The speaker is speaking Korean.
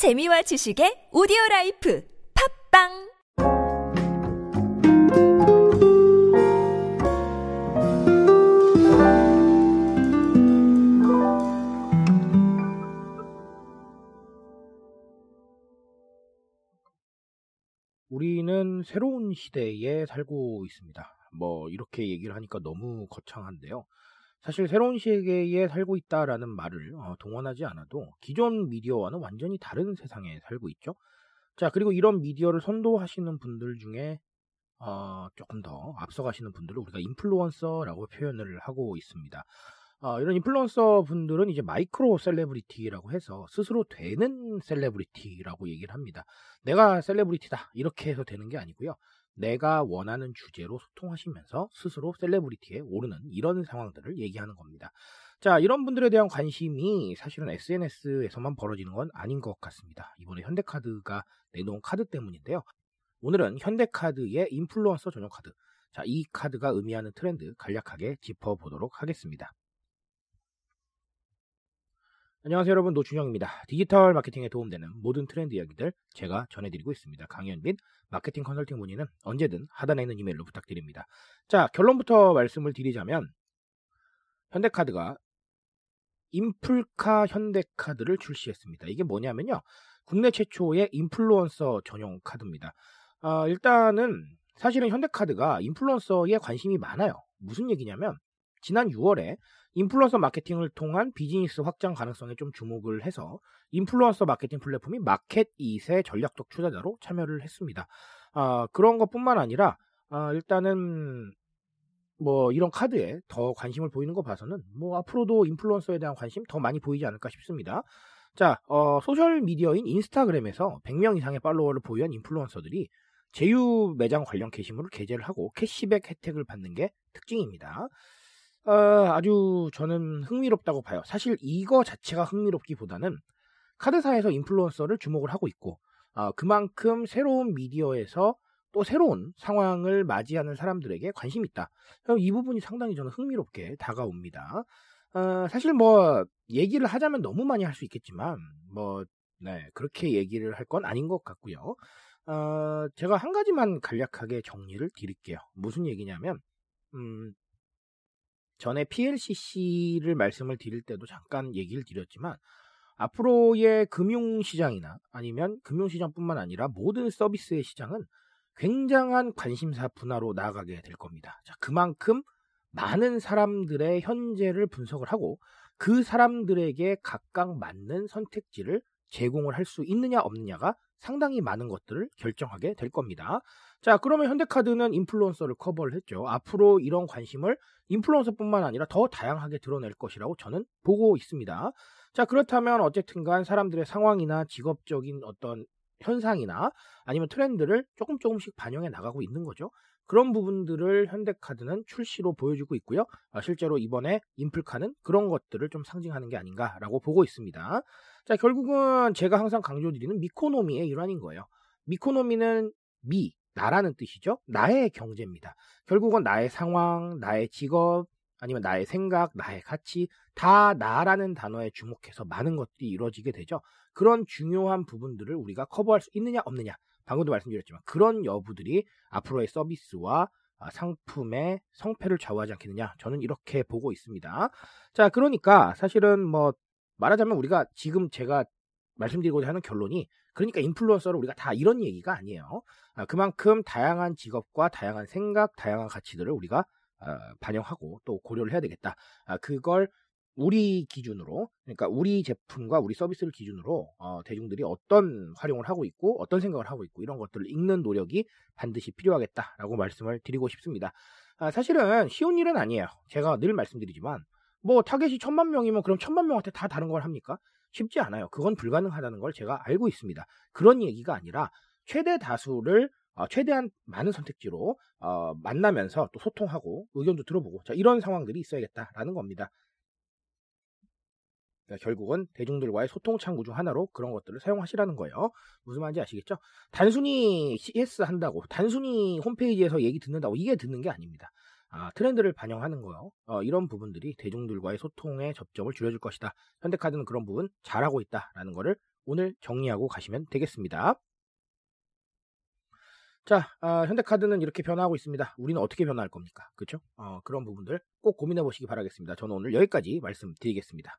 재미와 지식의 오디오 라이프 팟빵 우리는 새로운 시대에 살고 있습니다. 뭐 이렇게 얘기를 하니까 너무 거창한데요. 사실 새로운 시대에 살고 있다라는 말을 어, 동원하지 않아도 기존 미디어와는 완전히 다른 세상에 살고 있죠. 자 그리고 이런 미디어를 선도하시는 분들 중에 어, 조금 더 앞서가시는 분들을 우리가 인플루언서라고 표현을 하고 있습니다. 어, 이런 인플루언서 분들은 이제 micro celebrity라고 해서 스스로 되는 celebrity라고 얘기를 합니다. 내가 celebrity다 이렇게 해서 되는 게 아니고요. 내가 원하는 주제로 소통하시면서 스스로 celebrity에 오르는 이런 상황들을 얘기하는 겁니다. 자, 이런 분들에 대한 관심이 사실은 SNS에서만 벌어지는 건 아닌 것 같습니다. 이번에 현대카드가 내놓은 카드 때문인데요. 오늘은 현대카드의 인플루언서 전용 카드. 자, 이 카드가 의미하는 트렌드 간략하게 짚어보도록 하겠습니다. 안녕하세요 여러분 노준영입니다. 디지털 마케팅에 도움되는 모든 트렌드 이야기들 제가 전해드리고 있습니다. 강연 및 마케팅 컨설팅 문의는 언제든 하단에 있는 이메일로 부탁드립니다. 자 결론부터 말씀을 드리자면 현대카드가 인플카 현대카드를 출시했습니다. 이게 뭐냐면요. 국내 최초의 인플루언서 전용 카드입니다. 어, 일단은 사실은 현대카드가 인플루언서에 관심이 많아요. 무슨 얘기냐면 지난 6월에 인플루언서 마케팅을 통한 비즈니스 확장 가능성에 좀 주목을 해서 인플루언서 마케팅 플랫폼이 마켓잇의 전략적 투자자로 참여를 했습니다. 아, 그런 것뿐만 아니라 아, 일단은 뭐 이런 카드에 더 관심을 보이는 거 봐서는 뭐 앞으로도 인플루언서에 대한 관심 더 많이 보이지 않을까 싶습니다. 자, 어, 소셜 미디어인 인스타그램에서 100명 이상의 팔로워를 보유한 인플루언서들이 제휴 매장 관련 게시물을 게재를 하고 캐시백 혜택을 받는 게 특징입니다. 어, 아주 저는 흥미롭다고 봐요. 사실 이거 자체가 흥미롭기보다는 카드사에서 인플루언서를 주목을 하고 있고 어, 그만큼 새로운 미디어에서 또 새로운 상황을 맞이하는 사람들에게 관심이 있다. 이 부분이 상당히 저는 흥미롭게 다가옵니다. 어, 사실 뭐 얘기를 하자면 너무 많이 할 수 있겠지만 뭐 네, 그렇게 얘기를 할 건 아닌 것 같고요. 어, 제가 한 가지만 간략하게 정리를 드릴게요. 무슨 얘기냐면 음, 전에 PLCC를 말씀을 드릴 때도 잠깐 얘기를 드렸지만 앞으로의 금융시장이나 아니면 금융시장뿐만 아니라 모든 서비스의 시장은 굉장한 관심사 분화로 나아가게 될 겁니다. 자, 그만큼 많은 사람들의 현재를 분석을 하고 그 사람들에게 각각 맞는 선택지를 제공을 할 수 있느냐 없느냐가 상당히 많은 것들을 결정하게 될 겁니다. 자, 그러면 현대카드는 인플루언서를 커버를 했죠. 앞으로 이런 관심을 인플루언서뿐만 아니라 더 다양하게 드러낼 것이라고 저는 보고 있습니다. 자, 그렇다면 어쨌든 간 사람들의 상황이나 직업적인 어떤 현상이나 아니면 트렌드를 조금 조금씩 반영해 나가고 있는 거죠. 그런 부분들을 현대카드는 출시로 보여주고 있고요. 아, 실제로 이번에 인플카는 그런 것들을 좀 상징하는 게 아닌가라고 보고 있습니다. 자, 결국은 제가 항상 강조드리는 미코노미의 일환인 거예요. 미코노미는 미, 나라는 뜻이죠. 나의 경제입니다. 결국은 나의 상황, 나의 직업, 아니면 나의 생각, 나의 가치, 다 나라는 단어에 주목해서 많은 것들이 이루어지게 되죠. 그런 중요한 부분들을 우리가 커버할 수 있느냐, 없느냐. 방금도 말씀드렸지만 그런 여부들이 앞으로의 서비스와 아, 상품의 성패를 좌우하지 않겠느냐. 저는 이렇게 보고 있습니다. 자, 그러니까 사실은 뭐 말하자면 우리가 지금 제가 말씀드리고자 하는 결론이 그러니까 인플루언서를 우리가 다 이런 얘기가 아니에요. 아, 그만큼 다양한 직업과 다양한 생각, 다양한 가치들을 우리가 어, 반영하고 또 고려를 해야 되겠다. 아, 그걸 우리 기준으로 그러니까 우리 제품과 우리 서비스를 기준으로 어, 대중들이 어떤 활용을 하고 있고 어떤 생각을 하고 있고 이런 것들을 읽는 노력이 반드시 필요하겠다라고 말씀을 드리고 싶습니다. 아, 사실은 쉬운 일은 아니에요. 제가 늘 말씀드리지만 뭐 타겟이 천만 명이면 그럼 천만 명한테 다 다른 걸 합니까? 쉽지 않아요. 그건 불가능하다는 걸 제가 알고 있습니다. 그런 얘기가 아니라 최대 다수를 어, 최대한 많은 선택지로 어, 만나면서 또 소통하고 의견도 들어보고 자, 이런 상황들이 있어야겠다라는 겁니다. 그러니까 결국은 대중들과의 소통 창구 중 하나로 그런 것들을 사용하시라는 거예요. 무슨 말인지 아시겠죠? 단순히 CS 한다고, 단순히 홈페이지에서 얘기 듣는다고 이게 듣는 게 아닙니다. 아, 트렌드를 반영하는 거요. 어, 이런 부분들이 대중들과의 소통의 접점을 줄여줄 것이다. 현대카드는 그런 부분 잘하고 있다라는 것을 오늘 정리하고 가시면 되겠습니다. 자, 아, 현대카드는 이렇게 변화하고 있습니다. 우리는 어떻게 변화할 겁니까? 그렇죠? 어, 그런 부분들 꼭 고민해 보시기 바라겠습니다. 저는 오늘 여기까지 말씀드리겠습니다.